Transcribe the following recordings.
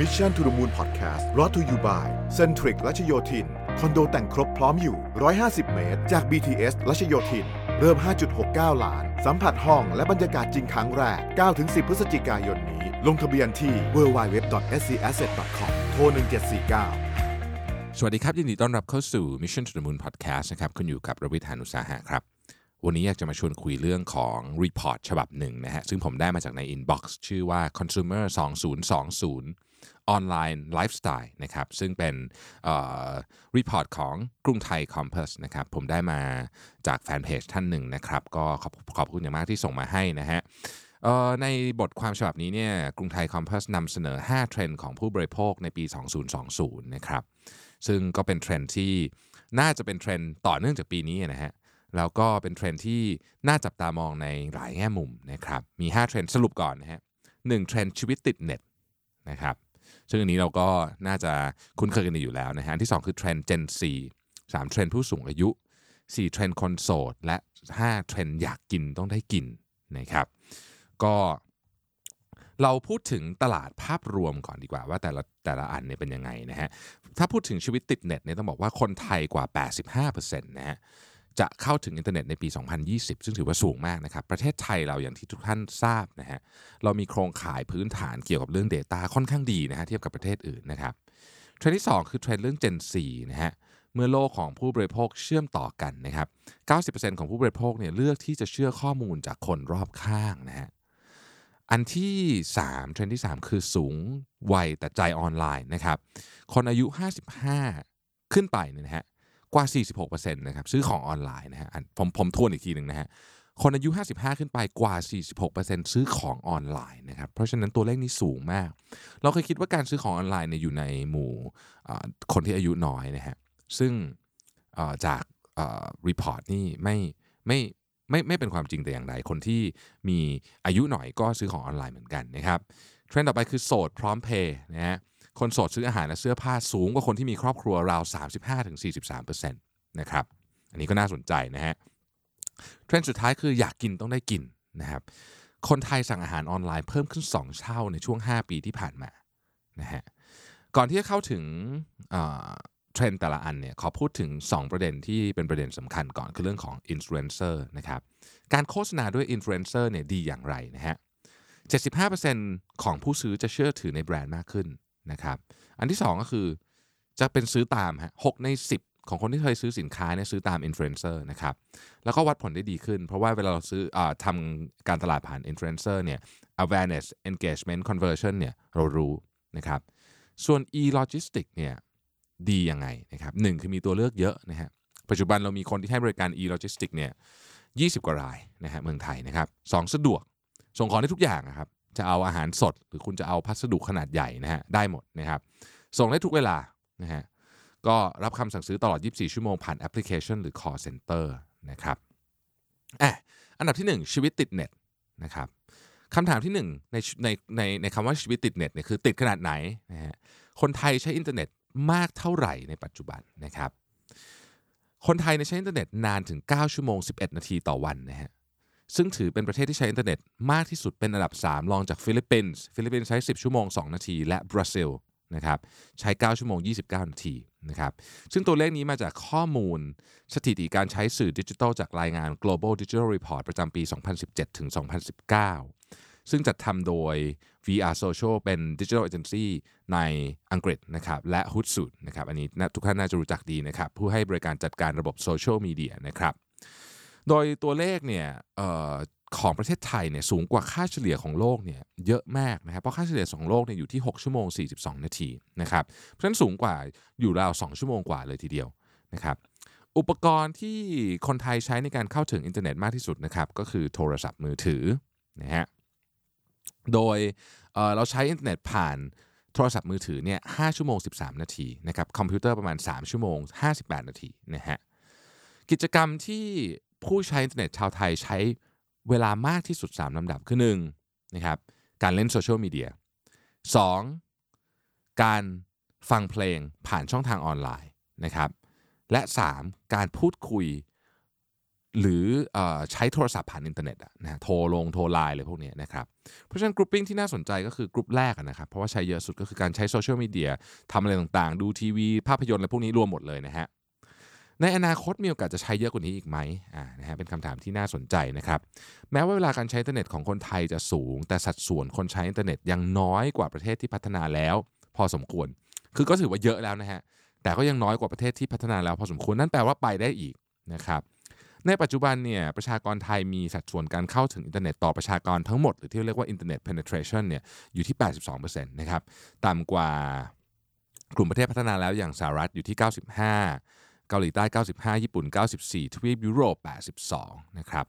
Mission to the Moon Podcast รอ t to you by Centric รัชโยธิน คอนโดแต่งครบพร้อมอยู่ 150 เมตร จาก BTS รัชโยธิน เริ่ม 5.69 ล้าน สัมผัสห้องและบรรยากาศจริงครั้งแรก 9-10 พฤศจิกายนนี้ ลงทะเบียนที่ www.scasset.com โทร 1749สวัสดีครับ ยินดีต้อนรับเข้าสู่ Mission to the Moon Podcast นะครับคุณอยู่กับรวิทยานุสาหะครับ วันนี้อยากจะมาชวนคุยเรื่องของ report ฉบับหนึ่งนะฮะซึ่งผมได้มาจากใน inbox ชื่อว่า consumer 2020 online lifestyle นะครับซึ่งเป็นเอ่อ report ของกรุงไทย Compass นะครับผมได้มาจากแฟนเพจท่านหนึ่งนะครับก็ขอบขอบคุณอย่างมากที่ส่งมาให้นะฮะในบทความฉบับนี้เนี่ยกรุงไทยคอมเพ s นำเสนอ 5 เทรนด์ของผู้บริโภคในปี 2020 นะครับซึ่งก็เป็นเทรนด์ที่น่าจะเป็นเทรนด์ต่อเนื่องจากปีนี้นะฮะแล้วก็เป็นเทรนด์ที่น่าจับตามองในหลายแง่มุมนะครับมี 5 เทรนด์สรุปก่อนนะฮะหนึ่งเทรนด์ชีวิตติดเน็ตนะครับ ซึ่งอันนี้เราก็น่าจะคุ้นเคยกันอยู่แล้วนะฮะที่ 2 คือเทรนด์ Gen Z 3เทรนด์ผู้สูงอายุ 4 เทรนด์คนโสด และ 5 เทรนด์อยากกินต้องได้กินนะครับ ก็เราพูดถึงตลาดภาพรวมก่อนดีกว่าว่าแต่ละแต่ละอันเนี่ยเป็นยังไงนะฮะ ถ้าพูดถึงชีวิตติดเน็ตเนี่ยต้องบอกว่าคนไทยกว่า 85%นะฮะ จะเข้าถึงอินเทอร์เน็ตในปี 2020 ซึ่งถือว่าสูงมากนะครับ ประเทศไทยเราอย่างที่ทุกท่านทราบนะฮะ เรามีโครงข่ายพื้นฐานเกี่ยวกับเรื่อง Data ค่อนข้างดีนะฮะเทียบกับประเทศอื่นนะครับ เทรนด์ที่ 2 คือเทรนด์เรื่อง Gen Z นะฮะ เมื่อโลกของผู้บริโภคเชื่อมต่อกันนะครับ 90%ของผู้บริโภคเนี่ยเลือกที่จะเชื่อข้อมูลจากคนรอบข้างนะฮะ อันที่3เทรนด์ที่ 3 คือสูงวัยแต่ใจออนไลน์นะครับ คนอายุ 55 ขึ้นไปเนี่ยนะฮะ กว่า 46%นะครับซื้อของออนไลน์นะฮะผมผมทวนอีกทีหนึ่งนะฮะคนอายุ 55 ขึ้นไปกว่า 46%ซื้อของออนไลน์นะครับ เพราะฉะนั้นตัวเลขนี้สูงมาก เราเคยคิดว่าการซื้อของออนไลน์เนี่ยอยู่ในหมู่คนที่อายุน้อยนะฮะ ซึ่งจาก report นี่ไม่ไม่ไม่ไม่เป็นความจริงแต่อย่างใด คนที่มีอายุหน่อยก็ซื้อของออนไลน์เหมือนกันนะครับ เทรนด์ต่อไปคือโสดพร้อมเพย์นะฮะ คนโสดซื้ออาหารและเสื้อผ้าสูงกว่าคนที่มีครอบครัวราว 35-43%นะครับอันนี้ก็น่าสนใจนะฮะเทรนด์สุดท้ายคืออยากกินต้องได้กินนะครับคนไทยสั่งอาหารออนไลน์เพิ่มขึ้น 2 เท่าในช่วง 5 ปีที่ผ่านมานะฮะก่อนที่จะเข้าถึงเทรนด์แต่ละอันเนี่ยขอพูดถึง 2 ประเด็นที่เป็นประเด็นสำคัญก่อนคือเรื่องของอินฟลูเอนเซอร์นะครับการโฆษณาด้วยอินฟลูเอนเซอร์เนี่ยดีอย่างไรนะฮะ75%ของผู้ซื้อจะเชื่อถือในแบรนด์มากขึ้น นะครับ อันที่ 2 ก็คือจะเป็นซื้อตามฮะ6ใน 10 ของคนที่เคยซื้อสินค้าเนี่ยซื้อตามอินฟลูเอนเซอร์นะครับ แล้วก็วัดผลได้ดีขึ้น เพราะว่าเวลาเราซื้ออทำการตลาดผ่านอินฟลูเอนเซอร์เนี่ย awareness engagement conversion เนี่ยเรารู้นะครับ ส่วน e-logistic เนี่ยดียังไงนะครับหนึ่งคือมีตัวเลือกเยอะนะฮะ ปัจจุบันเรามีคนที่ให้บริการ e-logistic เนี่ย20 กว่ารายนะฮะเมืองไทยนะครับสองสะดวก ส่งของได้ทุกอย่างนะครับ จะเอาอาหารสด หรือคุณจะเอาพัสดุขนาดใหญ่นะฮะได้หมดนะครับส่งได้ทุกเวลานะฮะก็รับคำสั่งซื้อตลอด 24 ชั่วโมงผ่านแอปพลิเคชันหรือ call center นะครับอะอันดับที่ 1 ชีวิตติดเน็ตนะครับคำถามที่ 1 ในในในในคำว่าชีวิตติดเน็ตเนี่ยคือติดขนาดไหนนะฮะคนไทยใช้อินเทอร์เน็ตมากเท่าไหร่ในปัจจุบันนะครับคนไทยใช้อินเทอร์เน็ตนานถึง 9 ชั่วโมง 11 นาทีต่อวันนะฮะ ซึ่งถือเป็นประเทศที่ใช้อินเทอร์เน็ตมากที่สุดเป็นอันดับ 3 รองจากฟิลิปปินส์ฟิลิปปินส์ใช้ 10 ชั่วโมง 2 นาที และบราซิลนะครับใช้ 9 ชั่วโมง 29 นาทีนะครับซึ่งตัวเลขนี้มาจากข้อมูลสถิติการใช้สื่อดิจิทัลจากรายงาน Global Digital Report ประจำปี 2017 ถึง 2019 ซึ่งจัดทำโดย VR Social เป็น Digital Agency ในอังกฤษนะครับและ Hootsuite นะครับอันนี้ทุกท่านน่าจะรู้จักดีนะครับผู้ให้บริการจัดการระบบโซเชียลมีเดียนะครับ โดยตัวเลขเนี่ยออของประเทศไทยเนี่ยสูงกว่าค่าเฉลี่ยของโลกเนี่ยเยอะมากนะครับเพราะค่าเฉลี่ยของโลกเนี่ยอยู่ที่ 6 ชั่วโมง 42 นาทีนะครับเพราะฉะนั้นสูงกว่าอยู่ราว 2 ชั่วโมงกว่าเลยทีเดียวนะครับอุปกรณ์ที่คนไทยใช้ในการเข้าถึงอินเทอร์เน็ตมากที่สุดนะครับก็คือโทรศัพท์มือถือนะฮะโดยเราใช้อินเทอร์เน็ตผ่านโทรศัพท์มือถือเนี่ย5ชั่วโมง 13 นาทีนะครับคอมพิวเตอร์ประมาณ 3 ชั่วโมง 58 นาทีนะฮะกิจกรรมที่ ผู้ใช้อินเทอร์เน็ตชาวไทยใช้เวลามากที่สุด 3ลำดับคือ1นะครับการเล่นโซเชียลมีเดีย 2. การฟังเพลงผ่านช่องทางออนไลน์นะครับและ 3. การพูดคุยหรือใช้โทรศัพท์ผ่านอินเทอร์เน็ตนะฮะโทรลงโทรไลน์อะไรพวกนี้นะครับเพราะฉะนั้น grouping ที่น่าสนใจก็คือกรุ๊ปแรกนะครับเพราะว่าใช้เยอะสุดก็คือการใช้โซเชียลมีเดียทำอะไรต่างๆ ดูทีวี ภาพยนตร์อะไรพวกนี้รวมหมดเลยนะฮะ ในอนาคตมีโอกาสจะใช้เยอะกว่านี้อีกไหมอ่านะฮะเป็นคำถามที่น่าสนใจนะครับ แม้ว่าเวลาการใช้อินเทอร์เน็ตของคนไทยจะสูง แต่สัดส่วนคนใช้อินเทอร์เน็ตยังน้อยกว่าประเทศที่พัฒนาแล้ว พอสมควร คือก็ถือว่าเยอะแล้วนะฮะ แต่ก็ยังน้อยกว่าประเทศที่พัฒนาแล้วพอสมควร นั่นแปลว่าไปได้อีกนะครับ ในปัจจุบันเนี่ยประชากรไทยมีสัดส่วนการเข้าถึงอินเทอร์เน็ตต่อประชากรทั้งหมดหรือที่เรียกว่า Internet penetration เนี่ยอยู่ที่ 82%นะครับ ต่ำกว่ากลุ่มประเทศพัฒนาแล้วอย่างสหรัฐอยู่ที่ 95 เกาหลีใต้ 95 ญี่ปุ่น 94 ทวีปยุโรป 82 นะครับ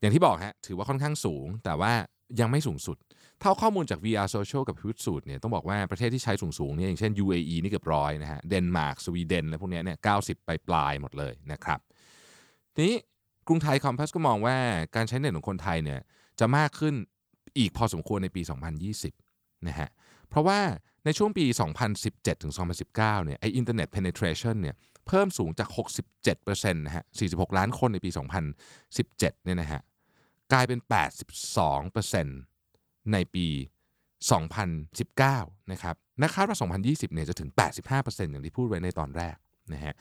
อย่างที่บอกฮะถือว่าค่อนข้างสูง แต่ว่ายังไม่สูงสุด เท่าข้อมูลจาก VR Social กับ h u t สูตรเนี่ยต้องบอกว่าประเทศที่ใช้สูงๆเนี่ยอย่างเช่น UAE นี่เกือบร้อยนะฮะเดนมาร์กสวีเดนอะไรพวกเนี้ยเนี่ย90 ไปปลายหมดเลยนะครับทีนี้ Krungthai COMPASS ก็มองว่าการใช้เน็ตของคนไทยเนี่ยจะมากขึ้นอีกพอสมควรในปี 2020 นะฮะเพราะว่าในช่วงปี 2017 ถึง 2019 เนี่ยไออินเทอร์เน็ต penetration เนี่ย เพิ่มสูงจาก 67%นะฮะ 46 ล้านคนในปี 2017 เนี่ยนะฮะ กลายเป็น 82%ในปี 2019 นะครับและคาดว่า 2020 เนี่ยจะถึง 85%อย่างที่พูดไว้ในตอนแรกนะฮะ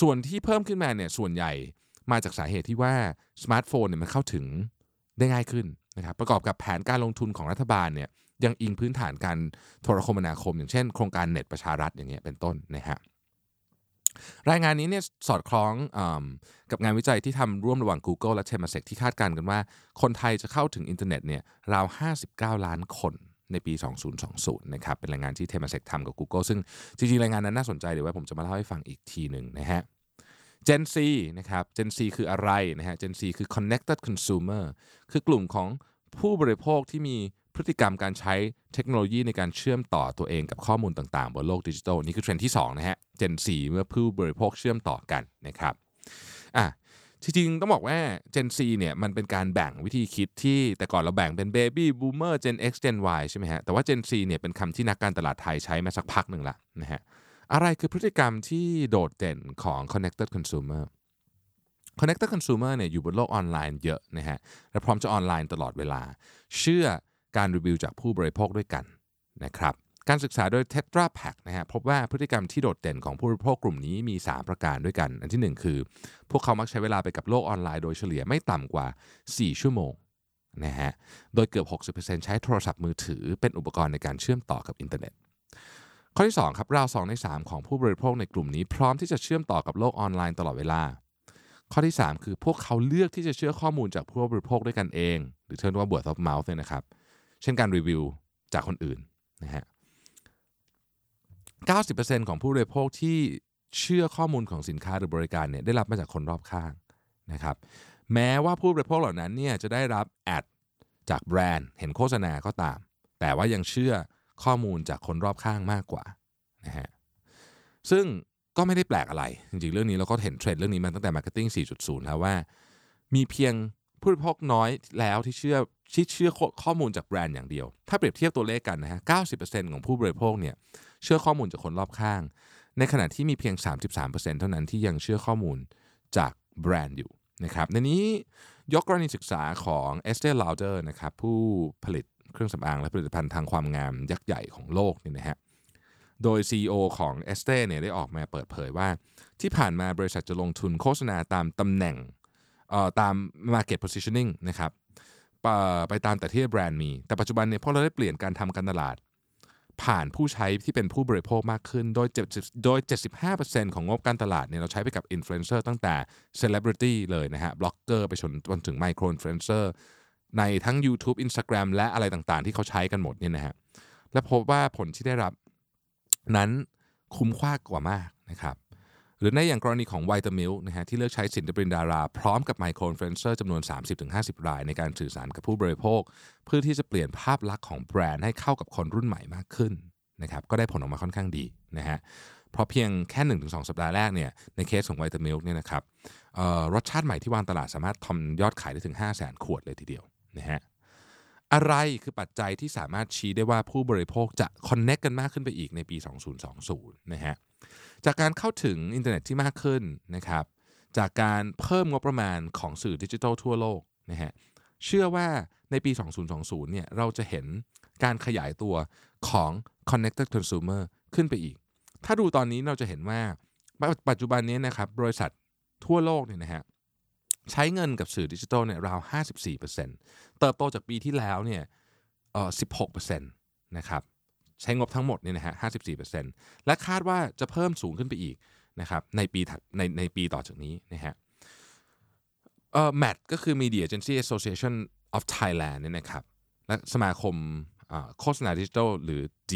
ส่วนที่เพิ่มขึ้นมาเนี่ย ส่วนใหญ่มาจากสาเหตุที่ว่าสมาร์ทโฟนเนี่ยมันเข้าถึงได้ง่ายขึ้นนะครับ ประกอบกับแผนการลงทุนของรัฐบาลเนี่ยยังอิงพื้นฐานการโทรคมนาคม อย่างเช่นโครงการเน็ตประชารัฐอย่างเงี้ยเป็นต้นนะฮะ รายงานนี้เนี่ยสอดคล้องกับงานวิจัยที่ทำร่วมระหว่าง Google และ Temasek ที่คาดการณ์กันว่า คนไทยจะเข้าถึงอินเทอร์เน็ตเนี่ยราว 59 ล้านคนในปี 2020 นะครับ เป็นรายงานที่ Temasek ทำกับ Google ซึ่งจริงๆ รายงานนั้นน่าสนใจเดี๋ยวไว้ผมจะมาเล่าให้ฟังอีกทีหนึ่งนะฮะ Gen Z นะครับ Gen Z คืออะไรนะฮะ Gen Z คือ connected consumer คือกลุ่มของผู้บริโภคที่มี พฤติกรรมการใช้เทคโนโลยีในการเชื่อมต่อตัวเองกับข้อมูลต่างๆ บนโลกดิจิทัลนี่คือเทรนด์ที่2นะฮะ Gen Z เมื่อผู้บริโภคเชื่อมต่อกันนะครับอะจริงๆต้องบอกว่า Gen Z เนี่ยมันเป็นการแบ่งวิธีคิดที่แต่ก่อนเราแบ่งเป็น Baby Boomer Gen X Gen Y ใช่ไหมฮะแต่ว่า Gen Z เนี่ยเป็นคำที่นักการตลาดไทยใช้มาสักพักหนึ่งละนะฮะอะไรคือพฤติกรรมที่โดดเด่นของ connected consumer connected consumer เนี่ยอยู่บนโลกออนไลน์เยอะนะฮะและพร้อมจะออนไลน์ตลอดเวลา เชื่อ การรีวิวจากผู้บริโภคด้วยกันนะครับการศึกษาโดย Tetra Pak นะฮะพบว่าพฤติกรรมที่โดดเด่นของผู้บริโภคกลุ่มนี้มี 3 ประการด้วยกัน อันที่ 1 คือ พวกเขามักใช้เวลาไปกับโลกออนไลน์โดยเฉลี่ยไม่ต่ำกว่า 4 ชั่วโมงนะฮะโดยเกือบ 60%ใช้โทรศัพท์มือถือเป็นอุปกรณ์ในการเชื่อมต่อกับอินเทอร์เน็ต ข้อที่ 2 ครับราว 2 ใน 3 ของผู้บริโภคในกลุ่มนี้พร้อมที่จะเชื่อมต่อกับโลกออนไลน์ตลอดเวลา ข้อที่ 3 คือพวกเขาเลือกที่จะเชื่อข้อมูลจากผู้บริโภคด้วยกันเอง หรือเรียกว่า word of mouth เนี่ยนะครับ เช่นการรีวิวจากคนอื่นนะฮะ90%ของผู้บริโภคที่เชื่อข้อมูลของสินค้าหรือบริการเนี่ยได้รับมาจากคนรอบข้างนะครับ แม้ว่าผู้บริโภคเหล่านั้นเนี่ยจะได้รับแอดจากแบรนด์ เห็นโฆษณาก็ตาม แต่ว่ายังเชื่อข้อมูลจากคนรอบข้างมากกว่านะฮะซึ่งก็ไม่ได้แปลกอะไร จริงๆ เรื่องนี้เราก็เห็นเทรนด์เรื่องนี้มาตั้งแต่ Marketing 4.0 แล้วว่า มีเพียง ผู้บริโภคน้อยแล้วที่เชื่อที่เชื่อข้อมูลจากแบรนด์อย่างเดียว ถ้าเปรียบเทียบตัวเลขกันนะฮะ 90%ของผู้บริโภคเนี่ยเชื่อข้อมูลจากคนรอบข้าง ในขณะที่มีเพียง 33%เท่านั้นที่ยังเชื่อข้อมูลจากแบรนด์อยู่นะครับ ในนี้ยกกรณีศึกษาของ Estee Lauder นะครับผู้ผลิตเครื่องสำอางและผลิตภัณฑ์ทางความงามยักษ์ใหญ่ของโลกนี่นะฮะ โดย CEO ของ e s t e เนี่ยได้ออกมาเปิดเผยว่า ที่ผ่านมาบริษัทจะลงทุนโฆษณาตามตำแหน่ง ตาม market positioning นะครับไปตามแต่ที่แบรนด์มี แต่ปัจจุบันเนี่ยพอเราได้เปลี่ยนการทำการตลาด ผ่านผู้ใช้ที่เป็นผู้บริโภคมากขึ้น โดยโดย 75%ของงบการตลาดเนี่ยเราใช้ไปกับอินฟลูเอนเซอร์ตั้งแต่ celebrity เลยนะฮะบล็อกเกอร์ไปจนจนถึง micro influencer ในทั้ง YouTube Instagram และอะไรต่างๆ ที่เขาใช้กันหมดเนี่ยนะฮะและพบว่าผลที่ได้รับนั้นคุ้มค่ากว่ามากนะครับ หรือในอย่างกรณีของไวตามิลค์นะฮะที่เลือกใช้ศิลปินดารา พร้อมกับ micro influencer จำนวน 30-50 ราย ในการสื่อสารกับผู้บริโภค เพื่อที่จะเปลี่ยนภาพลักษณ์ของแบรนด์ให้เข้ากับคนรุ่นใหม่มากขึ้นนะครับก็ได้ผลออกมาค่อนข้างดีนะฮะเพราะเพียงแค่ 1-2 สัปดาห์แรกเนี่ยในเคสของไวตามิลค์เนี่ยนะครับรสชาติใหม่ที่วางตลาดสามารถทำยอดขายได้ถึง 5 0 0 0 0 0 ขวดเลยทีเดียวนะฮะอะไรคือปัจจัยที่สามารถชี้ได้ว่าผู้บริโภคจะ connect กันมากขึ้นไปอีกในปี 2020 นะฮะ จากการเข้าถึงอินเทอร์เน็ตที่มากขึ้นนะครับ จากการเพิ่มงบประมาณของสื่อดิจิทัลทั่วโลกนะฮะเชื่อว่าในปี 2020 เนี่ยเราจะเห็นการขยายตัวของ connected consumer ขึ้นไปอีก ถ้าดูตอนนี้เราจะเห็นว่าปัจจุบันนี้นะครับบริษัททั่วโลกเนี่ยนะฮะใช้เงินกับสื่อดิจิทัลเนี่ยราว 54%เติบโตจากปีที่แล้วเนี่ยเออ16%นะครับ ใช้งบทั้งหมดเนี่ยนะฮะ 54%และคาดว่าจะเพิ่มสูงขึ้นไปอีกนะครับในปีในในปีต่อจากนี้นะฮะเอ่อ MAT ก็คือ Media Agency Association of Thailand เนี่ยนะครับและสมาคมโฆษณาดิจิทัลหรือ D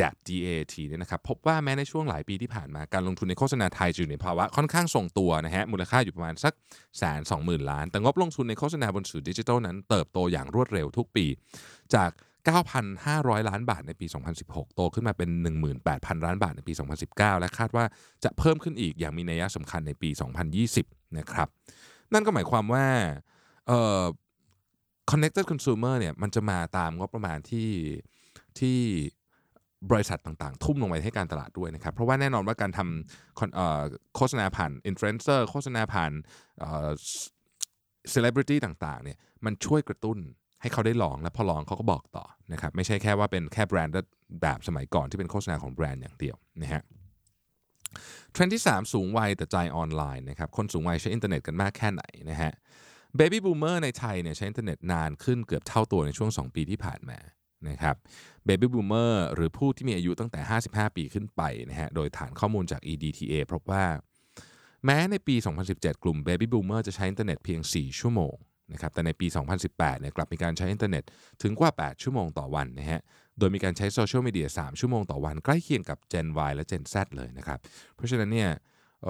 DAT DAT เนี่ยนะครับพบว่าแม้ในช่วงหลายปีที่ผ่านมาการลงทุนในโฆษณาไทยอยู่ในภาวะค่อนข้างทรงตัวนะฮะมูลค่าอยู่ประมาณสักแสนสองหมื่นล้าน แต่งบลงทุนในโฆษณาบนสื่อดิจิทัลนั้นเติบโตอย่างรวดเร็วทุกปี จาก 9,500 ล้านบาทในปี 2016 โตขึ้นมาเป็น 18,000 ล้านบาทในปี 2019 และคาดว่าจะเพิ่มขึ้นอีกอย่างมีนัยสำคัญในปี 2020 นะครับ นั่นก็หมายความว่าเอ่อ connected consumer เนี่ยมันจะมาตามงบประมาณที่ที่บริษัทต่างๆ ทุ่มลงไปให้การตลาดด้วยนะครับ เพราะว่าแน่นอนว่าการทำโฆษณาผ่านอินฟลูเอนเซอร์โฆษณาผ่านเซเลบริตี้ต่างๆเนี่ยมันช่วยกระตุ้น ให้เขาได้ลองและพอลองเขาก็บอกต่อนะครับไม่ใช่แค่ว่าเป็นแค่แบรนด์แบบสมัยก่อนที่เป็นโฆษณาของแบรนด์อย่างเดียวนะฮะเทรนด์ที่ 3 สูงวัยแต่ใจออนไลน์นะครับคนสูงวัยใช้อินเทอร์เน็ตกันมากแค่ไหนนะฮะ baby boomer ในไทยเนี่ยใช้อินเทอร์เน็ตนานขึ้นเกือบเท่าตัวในช่วง 2 ปีที่ผ่านมานะครับ baby boomer หรือผู้ที่มีอายุตั้งแต่ 55 ปีขึ้นไปนะฮะโดยฐานข้อมูลจาก ETDA พบว่า แม้ในปี 2017 กลุ่ม baby boomer จะใช้อินเทอร์เน็ตเพียง 4 ชั่วโมง นะครับแต่ในปี 2018เนี่ยกลับมีการใช้อินเทอร์เน็ตถึงกว่า 8 ชั่วโมงต่อวันนะฮะโดยมีการใช้โซเชียลมีเดีย3ชั่วโมงต่อวัน ใกล้เคียงกับ Gen Y และ Gen Z เลยนะครับ เพราะฉะนั้นเนี่ย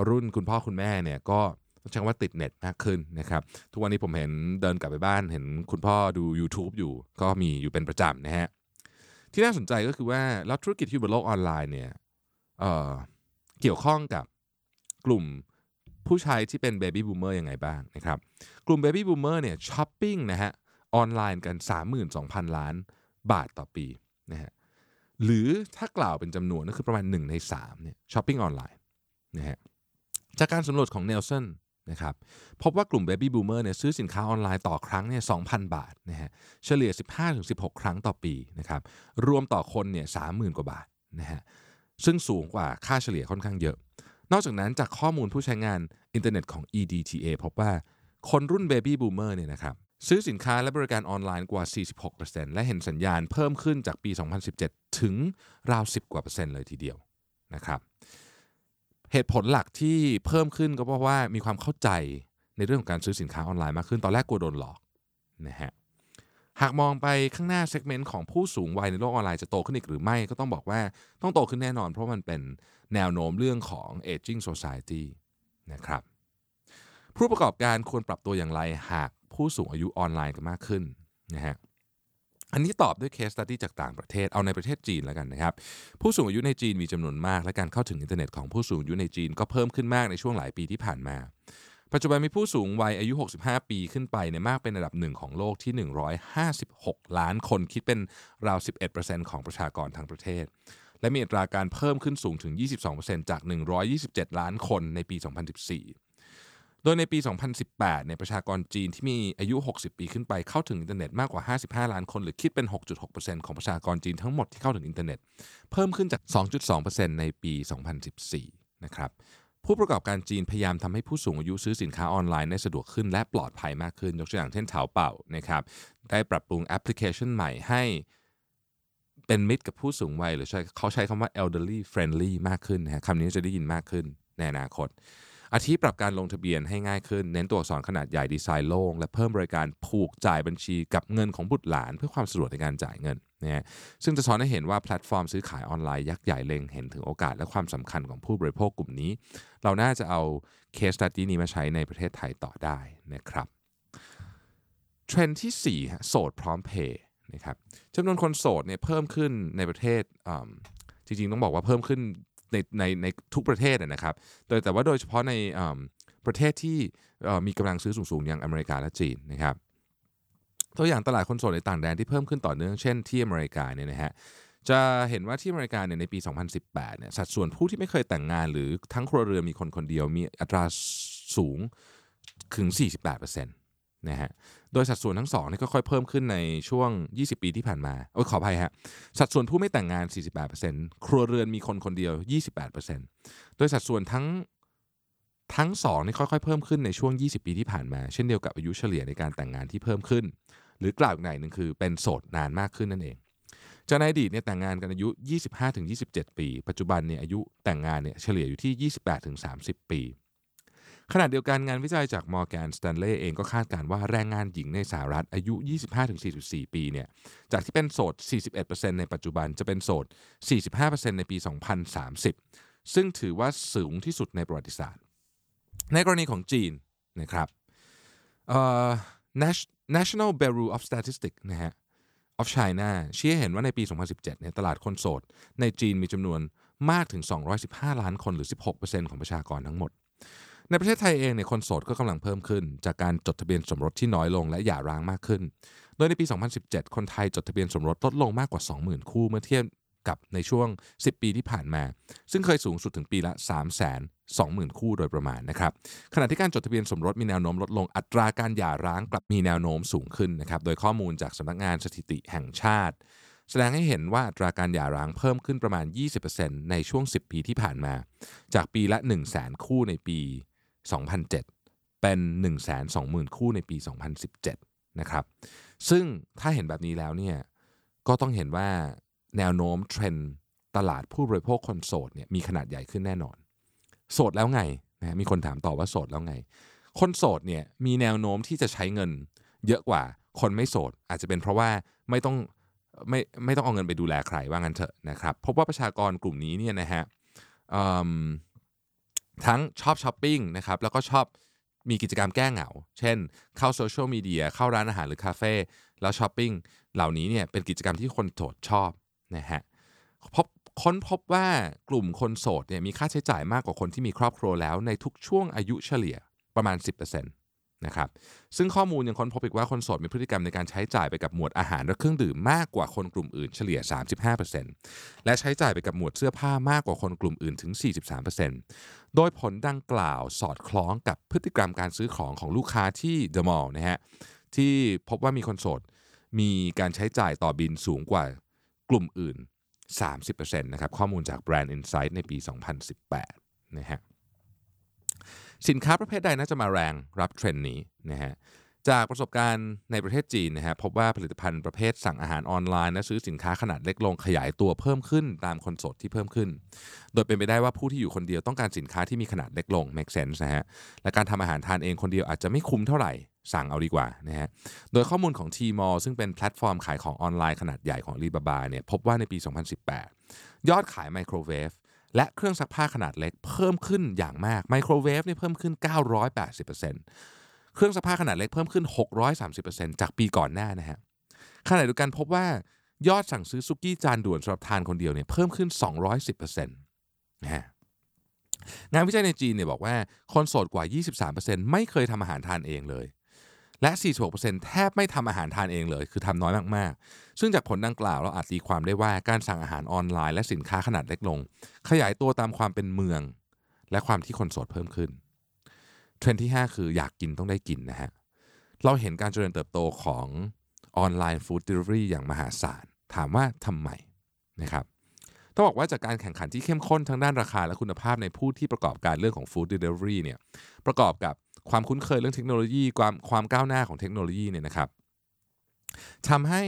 รุ่นคุณพ่อคุณแม่เนี่ยก็ต้องใช้ว่าติดเน็ตมากขึ้นนะครับ ทุกวันนี้ผมเห็นเดินกลับไปบ้าน เห็นคุณพ่อดู YouTube อยู่ ก็มีอยู่เป็นประจำนะฮะที่น่าสนใจก็คือว่า แล้วธุรกิจที่บนโลกออนไลน์เนี่ยเกี่ยวข้องกับกลุ่ม ผู้ใช้ที่เป็น baby boomer ยังไงบ้างนะครับกลุ่ม baby boomer เนี่ยช้อปปิ้งนะฮะออนไลน์กัน 32,000 ล้านบาทต่อปีนะฮะหรือถ้ากล่าวเป็นจำนวนก็คือประมาณ 1 ใน3เนี่ยช้อปปิ้งออนไลน์นะฮะจากการสำรวจของ Nielsen นะครับพบว่ากลุ่ม baby boomer เนี่ยซื้อสินค้าออนไลน์ต่อครั้งเนี่ย2,000 บาทนะฮะเฉลี่ย 15-16 ครั้งต่อปีนะครับรวมต่อคนเนี่ย30,000 กว่าบาทนะฮะซึ่งสูงกว่าค่าเฉลี่ยค่อนข้างเยอะ นอกจากนั้นจากข้อมูลผู้ใช้งานอินเทอร์เน็ตของ ETDA พบว่าคนรุ่น baby boomer เนี่ยนะครับซื้อสินค้าและบริการออนไลน์กว่า 46%และเห็นสัญญาณเพิ่มขึ้นจากปี 2017 ถึงราว 10 กว่าเปอร์เซ็นต์เลยทีเดียวนะครับเหตุผลหลักที่เพิ่มขึ้นก็เพราะว่ามีความเข้าใจในเรื่องของการซื้อสินค้าออนไลน์มากขึ้น ตอนแรกกลัวโดนหลอกนะฮะ หากมองไปข้างหน้า segment ของผู้สูงวัยในโลกออนไลน์จะโตขึ้นอีกหรือไม่ก็ต้องบอกว่าต้องโตขึ้นแน่นอน เพราะมันเป็นแนวโน้มเรื่องของ aging society นะครับผู้ประกอบการควรปรับตัวอย่างไรหากผู้สูงอายุออนไลน์กันมากขึ้นนะฮะอันนี้ตอบด้วย case study จากต่างประเทศเอาในประเทศจีนแล้วกันนะครับ ผู้สูงอายุในจีนมีจำนวนมาก และการเข้าถึงอินเทอร์เน็ตของผู้สูงอายุในจีนก็เพิ่มขึ้นมากในช่วงหลายปีที่ผ่านมา ปัจจุบันมีผู้สูงวัยอายุ 65 ปีขึ้นไปในมากเป็นระดับหนึ่งของโลกที่ 156 ล้านคนคิดเป็นราว 11%ของประชากรทั้งประเทศ และมีอัตราการเพิ่มขึ้นสูงถึง 22%จาก 127 ล้านคนในปี 2014 โดยในปี 2018 เนี่ยประชากรจีนที่มีอายุ 60 ปีขึ้นไปเข้าถึงอินเทอร์เน็ตมากกว่า 55 ล้านคน หรือคิดเป็น 6.6%ของประชากรจีนทั้งหมดที่เข้าถึงอินเทอร์เน็ต เพิ่มขึ้นจาก 2.2%ในปี 2014 นะครับ ผู้ประกอบการจีนพยายามทำให้ผู้สูงอายุซื้อสินค้าออนไลน์ได้สะดวกขึ้นและปลอดภัยมากขึ้น ยกตัวอย่างเช่นเถาเป่านะครับได้ปรับปรุงแอปพลิเคชันใหม่ให้เป็นมิตรกับผู้สูงวัย หรือใช้เขาใช้คำว่า elderly friendly มากขึ้นนะคำนี้จะได้ยินมากขึ้นในอนาคต อาทิปรับการลงทะเบียนให้ง่ายขึ้น เน้นตัวอักษรขนาดใหญ่ดีไซน์โล่ง และเพิ่มบริการผูกจ่ายบัญชีกับเงินของบุตรหลาน เพื่อความสะดวกในการจ่ายเงินนะฮะซึ่งสะท้อนให้เห็นว่าแพลตฟอร์มซื้อขายออนไลน์ยักษ์ใหญ่เล็งเห็นถึงโอกาสและความสำคัญของผู้บริโภคกลุ่มนี้ เราน่าจะเอาcase study นี้มาใช้ในประเทศไทยต่อได้นะครับเทรนด์ที่4โสดพร้อมเพย์นะครับจำนวนคนโสดเนี่ยเพิ่มขึ้นในประเทศจริงๆ ต้องบอกว่าเพิ่มขึ้น ในในในทุกประเทศนะครับโดยแต่ว่าโดยเฉพาะในประเทศที่มีกำลังซื้อสูงๆอย่างอเมริกาและจีนนะครับตัวอย่างตลาดคนโสดในต่างแดนที่เพิ่มขึ้นต่อเนื่องเช่นที่อเมริกาเนี่ยนะฮะจะเห็นว่าที่อเมริกาเนี่ยในปี 2018 เนี่ยสัดส่วนผู้ที่ไม่เคยแต่งงานหรือทั้งครัวเรือนมีคนคนเดียวมีอัตราสูงถึง 48%นะฮะโดยสัดส่วนทั้งสองนี่ก็ค่อยเพิ่มขึ้นในช่วง 20 ปีที่ผ่านมาโอ้ยขออภัยฮะสัดส่วนผู้ไม่แต่งงาน 48%ครัวเรือนมีคนคนเดียว 28%โดยสัดส่วนทั้งทั้งสองนี่ค่อยๆเพิ่มขึ้นในช่วง 20 ปีที่ผ่านมา เช่นเดียวกับอายุเฉลี่ยในการแต่งงานที่เพิ่มขึ้น หรือกล่าวอีกหนึ่งคือเป็นโสดนานมากขึ้นนั่นเองจากในอดีตเนี่ยแต่งงานกันอายุ 25-27 ปี ปัจจุบันเนี่ยอายุแต่งงานเนี่ยเฉลี่ยอยู่ที่ 28-30 ปี ขณะเดียวกันงานวิจัยจาก Morgan Stanley เองก็คาดการว่าแรงงานหญิงในสหรัฐอายุ 25-44 ปีเนี่ยจากที่เป็นโสด 41%ในปัจจุบันจะเป็นโสด 45%ในปี 2030 ซึ่งถือว่าสูงที่สุดในประวัติศาสตร์ ในกรณีของจีนนะครับ National Bureau of Statistics นะฮะ of China ชี้ให้เห็นว่าในปี 2017เนี่ยตลาดคนโสด ในจีนมีจำนวนมากถึง 215 ล้านคนหรือ 16%ของประชากรทั้งหมด ในประเทศไทยเองเนี่ยคนโสดก็กำลังเพิ่มขึ้น จากการจดทะเบียนสมรสที่น้อยลงและหย่าร้างมากขึ้น โดยในปี 2017 คนไทยจดทะเบียนสมรสลดลงมากกว่า 20,000 คู่เมื่อเทียบกับในช่วง 10 ปีที่ผ่านมา ซึ่งเคยสูงสุดถึงปีละ3 2 0 0 0 0 คู่โดยประมาณนะครับ ขณะที่การจดทะเบียนสมรสมีแนวโน้มลดลง อัตราการหย่าร้างกลับมีแนวโน้มสูงขึ้นนะครับ โดยข้อมูลจากสำนักงานสถิติแห่งชาติ แสดงให้เห็นว่าอัตราการหย่าร้างเพิ่มขึ้นประมาณ 20%ในช่วง 10 ปีที่ผ่านมา จากปีละ 1 0 0 0 0 0 คู่ในปี 2007 เป็น 120,000 คู่ในปี 2017 นะครับ ซึ่งถ้าเห็นแบบนี้แล้วเนี่ยก็ต้องเห็นว่าแนวโน้มเทรนด์ตลาดผู้บริโภคคนโสดเนี่ยมีขนาดใหญ่ขึ้นแน่นอน โสดแล้วไงนะมีคนถามต่อว่าโสดแล้วไง คนโสดเนี่ยมีแนวโน้มที่จะใช้เงินเยอะกว่าคนไม่โสด อาจจะเป็นเพราะว่าไม่ต้องไม่ไม่ต้องเอาเงินไปดูแลใครว่างั้นเถอะนะครับพบว่าประชากรกลุ่มนี้เนี่ยนะฮะ ทั้งชอบช้อปปิ้งนะครับแล้วก็ชอบมีกิจกรรมแก้เหงา เช่น เข้าโซเชียลมีเดียเข้าร้านอาหารหรือคาเฟ่แล้วช้อปปิ้งเหล่านี้เนี่ยเป็นกิจกรรมที่คนโสดชอบนะฮะพบค้นพบว่ากลุ่มคนโสดเนี่ยมีค่าใช้จ่ายมากกว่าคนที่มีครอบครัวแล้วในทุกช่วงอายุเฉลี่ยประมาณ 10% นะครับซึ่งข้อมูลยังค้นพบอีกว่าคนโสดมีพฤติกรรมในการใช้จ่ายไปกับหมวดอาหารและเครื่องดื่มมากกว่าคนกลุ่มอื่นเฉลี่ย 35%และใช้จ่ายไปกับหมวดเสื้อผ้ามากกว่าคนกลุ่มอื่นถึง 43%โดยผลดังกล่าวสอดคล้องกับพฤติกรรมการซื้อของของลูกค้าที่เดอะมอลล์นะฮะที่พบว่ามีคนโสดมีการใช้จ่ายต่อบินสูงกว่ากลุ่มอื่น 30%นะครับข้อมูลจาก Brand Insight ในปี 2018นะฮะ สินค้าประเภทใดน่าจะมาแรงรับเทรนด์นี้นะฮะจากประสบการณ์ในประเทศจีนนะฮะพบว่าผลิตภัณฑ์ประเภทสั่งอาหารออนไลน์และซื้อสินค้าขนาดเล็กลงขยายตัวเพิ่มขึ้นตามคนสดที่เพิ่มขึ้น โดยเป็นไปได้ว่าผู้ที่อยู่คนเดียวต้องการสินค้าที่มีขนาดเล็กลง make sense นะฮะและการทำอาหารทานเองคนเดียวอาจจะไม่คุ้มเท่าไหร่สั่งเอาดีกว่านะฮะ โดยข้อมูลของ Tmall ซึ่งเป็นแพลตฟอร์มขายของออนไลน์ขนาดใหญ่ของ Alibaba เนี่ยพบว่าในปี 2018 ยอดขายไมโครเวฟ และเครื่องซักผ้าขนาดเล็กเพิ่มขึ้นอย่างมากไมโครเวฟเนี่ยเพิ่มขึ้น 980%เครื่องซักผ้าขนาดเล็กเพิ่มขึ้น 630%จากปีก่อนหน้านะฮะขณะเดียวกันพบว่ายอดสั่งซื้อสุกี้จานด่วนสำหรับทานคนเดียวเนี่ยเพิ่มขึ้น 210%นะฮะงานวิจัยในจีนเนี่ยบอกว่าคนโสดกว่า 23%ไม่เคยทำอาหารทานเองเลย และ 46%แทบไม่ทำอาหารทานเองเลย คือทำน้อยมากๆ ซึ่งจากผลดังกล่าวเราอาจตีความได้ว่าการสั่งอาหารออนไลน์และสินค้าขนาดเล็กลง ขยายตัวตามความเป็นเมือง และความที่คนโสดเพิ่มขึ้นเทรนด์ที่ 5 คืออยากกินต้องได้กินนะฮะ เราเห็นการเจริญเติบโตของ online food delivery อย่างมหาศาล ถามว่าทำไมนะครับต้องบอกว่าจากการแข่งขันที่เข้มข้นทั้งด้านราคาและคุณภาพในผู้ที่ประกอบการเรื่องของฟู้ดเดลิเวอรี่เนี่ยประกอบกับ ความคุ้นเคยเรื่องเทคโนโลยีความความก้าวหน้าของเทคโนโลยีเนี่ยนะครับทำให้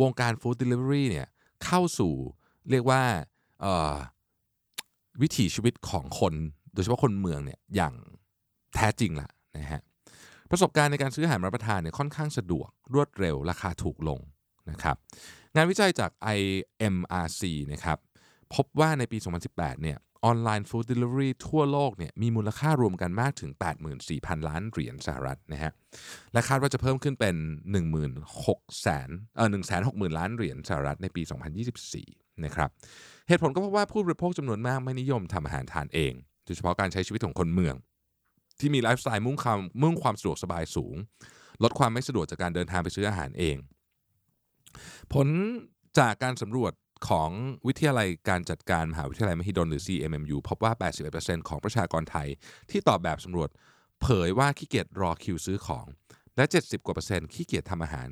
วงการฟู้ดเดลิเวอรี่เนี่ยเข้าสู่เรียกว่าวิถีชีวิตของคนโดยเฉพาะคนเมืองเนี่ยอย่างแท้จริงละนะฮะประสบการณ์ในการซื้ออาหารรับประทานเนี่ยค่อนข้างสะดวกรวดเร็วราคาถูกลงนะครับงานวิจัยจาก IMRC นะครับพบว่าในปี 2018 เนี่ย ออนไลน์ฟู้ดเดลิเวอรี่ทั่วโลกเนี่ยมีมูลค่ารวมกันมากถึง 84,000 ล้านเหรียญสหรัฐนะฮะและคาดว่าจะเพิ่มขึ้นเป็น 16แสนเอ่อ160,000 ล้านเหรียญสหรัฐในปี 2024 นะครับเหตุผลก็เพราะว่าผู้บริโภคจำนวนมากไม่นิยมทำอาหารทานเองโดยเฉพาะการใช้ชีวิตของคนเมือง ที่มีไลฟ์สไตล์มุ่งความมุ่งความสะดวกสบายสูง ลดความไม่สะดวกจากการเดินทางไปซื้ออาหารเอง ผลจากการสำรวจ ของวิทยาลัยการจัดการมหาวิทยาลัยมหิดลหรือ CMMU พบว่า 81%ของประชากรไทยที่ตอบแบบสำรวจ เผยว่าขี้เกียจรอคิวซื้อของ และ 70 กว่าเปอร์เซ็นต์ขี้เกียจทำอาหาร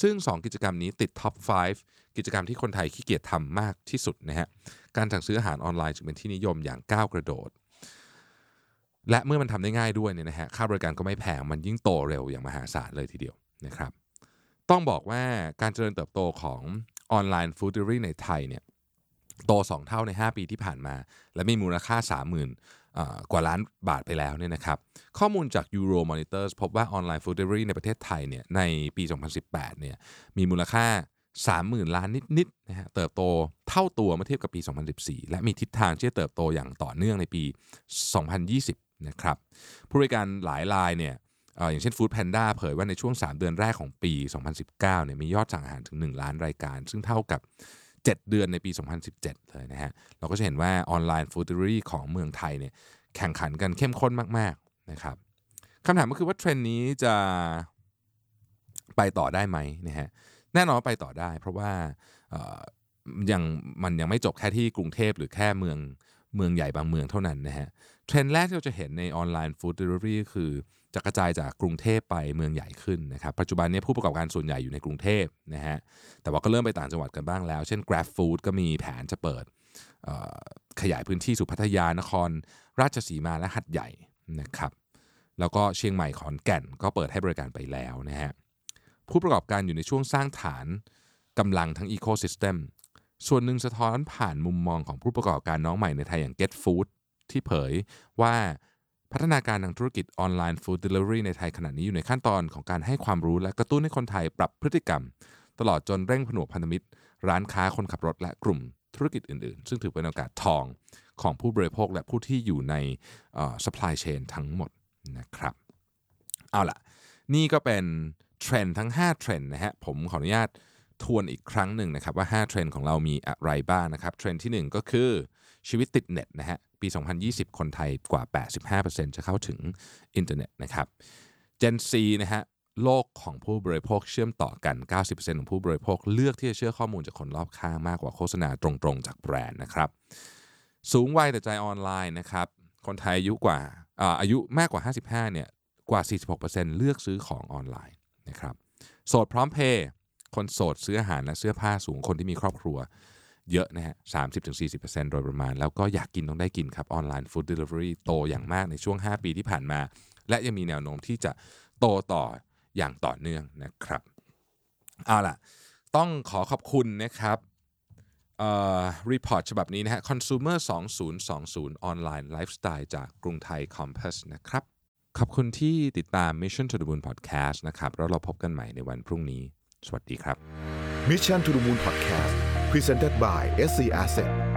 ซึ่ง 2 กิจกรรมนี้ติดท็อป 5 กิจกรรมที่คนไทยขี้เกียจทำมากที่สุดนะฮะ การสั่งซื้ออาหารออนไลน์จึงเป็นที่นิยมอย่างก้าวกระโดด และเมื่อมันทำได้ง่ายด้วยเนี่ยนะฮะ ค่าบริการก็ไม่แพง มันยิ่งโตเร็วอย่างมหาศาลเลยทีเดียวนะครับ ต้องบอกว่าการเจริญเติบโตของ ออนไลน์ฟู้ดเดอรี่ในไทยเนี่ยโต 2 เท่าใน 5 ปีที่ผ่านมา และมีมูลค่า 30,000กว่าล้านบาทไปแล้วเนี่ยนะครับข้อมูลจาก Euro Monitors พบว่าออนไลน์ฟู้ดเดอรี่ในประเทศไทยเนี่ยในปี 2018เนี่ยมีมูลค่า 30,000 ล้านนิดๆนะฮะเติบโตเท่าตัวเมื่อเทียบกับปี 2014 และมีทิศทางที่จะเติบโตอย่างต่อเนื่องในปี 2020นะครับผู้บริการหลายรายเนี่ย อย่างเช่น Food Panda เผยว่าในช่วง 3 เดือนแรกของปี 2019เนี่ยมียอดสั่งอาหารถึง 1 ล้านรายการ ซึ่งเท่ากับ 7 เดือนในปี 2017 เลยนะฮะเราก็จะเห็นว่าออนไลน์ฟู้ดเดลิเวอรี่ของเมืองไทยเนี่ยแข่งขันกันเข้มข้นมากๆนะครับคำถามก็คือว่าเทรนด์นี้จะไปต่อได้ไหมนะฮะแน่นอนไปต่อได้ เพราะว่าเอ่อยังมันยังไม่จบแค่ที่กรุงเทพหรือแค่เมืองเมืองใหญ่บางเมืองเท่านั้นนะฮะเทรนด์แรกที่เราจะเห็นใน online food delivery คือ จะกระจายจากกรุงเทพไปเมืองใหญ่ขึ้นนะครับปัจจุบันนี้ผู้ประกอบการส่วนใหญ่อยู่ในกรุงเทพนะฮะแต่ว่าก็เริ่มไปต่างจังหวัดกันบ้างแล้ว เช่น Grab Food ก็มีแผนจะเปิดขยายพื้นที่สู่พัทยานคร ราชสีมาและหาดใหญ่นะครับแล้วก็เชียงใหม่ขอนแก่นก็เปิดให้บริการไปแล้วนะฮะผู้ประกอบการอยู่ในช่วงสร้างฐานกำลังทั้ง Ecosystem ส่วนหนึ่งสะท้อนผ่านมุมมองของผู้ประกอบการน้องใหม่ในไทยอย่าง Get Food ที่เผยว่า พัฒนาการทางธุรกิจ online food delivery ในไทยขณะนี้อยู่ในขั้นตอนของการให้ความรู้และกระตุ้นให้คนไทยปรับพฤติกรรม ตลอดจนเร่งผนวกพันธมิตร ร้านค้าคนขับรถและกลุ่มธุรกิจอื่นๆ ซึ่งถือเป็นโอกาสทองของผู้บริโภคและผู้ที่อยู่ในอ่อ supply chain ทั้งหมดนะครับ เอาล่ะ นี่ก็เป็นเทรนด์ทั้ง 5 เทรนด์นะฮะผมขออนุญาตทวนอีกครั้งหนึ่งนะครับว่า 5 เทรนด์ของเรามีอะไรบ้างนะครับ เทรนด์ที่ 1 ก็คือ ชีวิตติดเน็ตนะฮะปี 2020 คนไทยกว่า 85%จะเข้าถึงอินเทอร์เน็ตนะครับ Gen Z นะฮะโลกของผู้บริโภคเชื่อมต่อกัน 90%ของผู้บริโภคเลือกที่จะเชื่อข้อมูลจากคนรอบข้างมากกว่าโฆษณาตรงๆ จากแบรนด์นะครับ สูงวัยแต่ใจออนไลน์นะครับ คนไทยอายุกว่าอ่าอายุมากกว่า 55 เนี่ย กว่า 46%เลือกซื้อของออนไลน์นะครับ โสดพร้อมเพย์คนโสดซื้ออาหารและเสื้อผ้าสูงคนที่มีครอบครัว เยอะนะฮะ30-40%โดยประมาณ แล้วก็อยากกินต้องได้กินครับออนไลน์ฟู้ดเดลิเวอรี่โตอย่างมากในช่วง 5 ปีที่ผ่านมา และยังมีแนวโน้มที่จะโตต่ออย่างต่อเนื่องนะครับเอาล่ะ ต้องขอขอบคุณนะครับเอ่อรีพอร์ตฉบับนี้นะฮะ Consumer 2020 Online Lifestyle จากกรุงไทย Compass นะครับ ขอบคุณที่ติดตาม Mission to the Moon Podcast นะครับ แล้วเราพบกันใหม่ในวันพรุ่งนี้ สวัสดีครับ Mission to the Moon Podcast Presented by SC Asset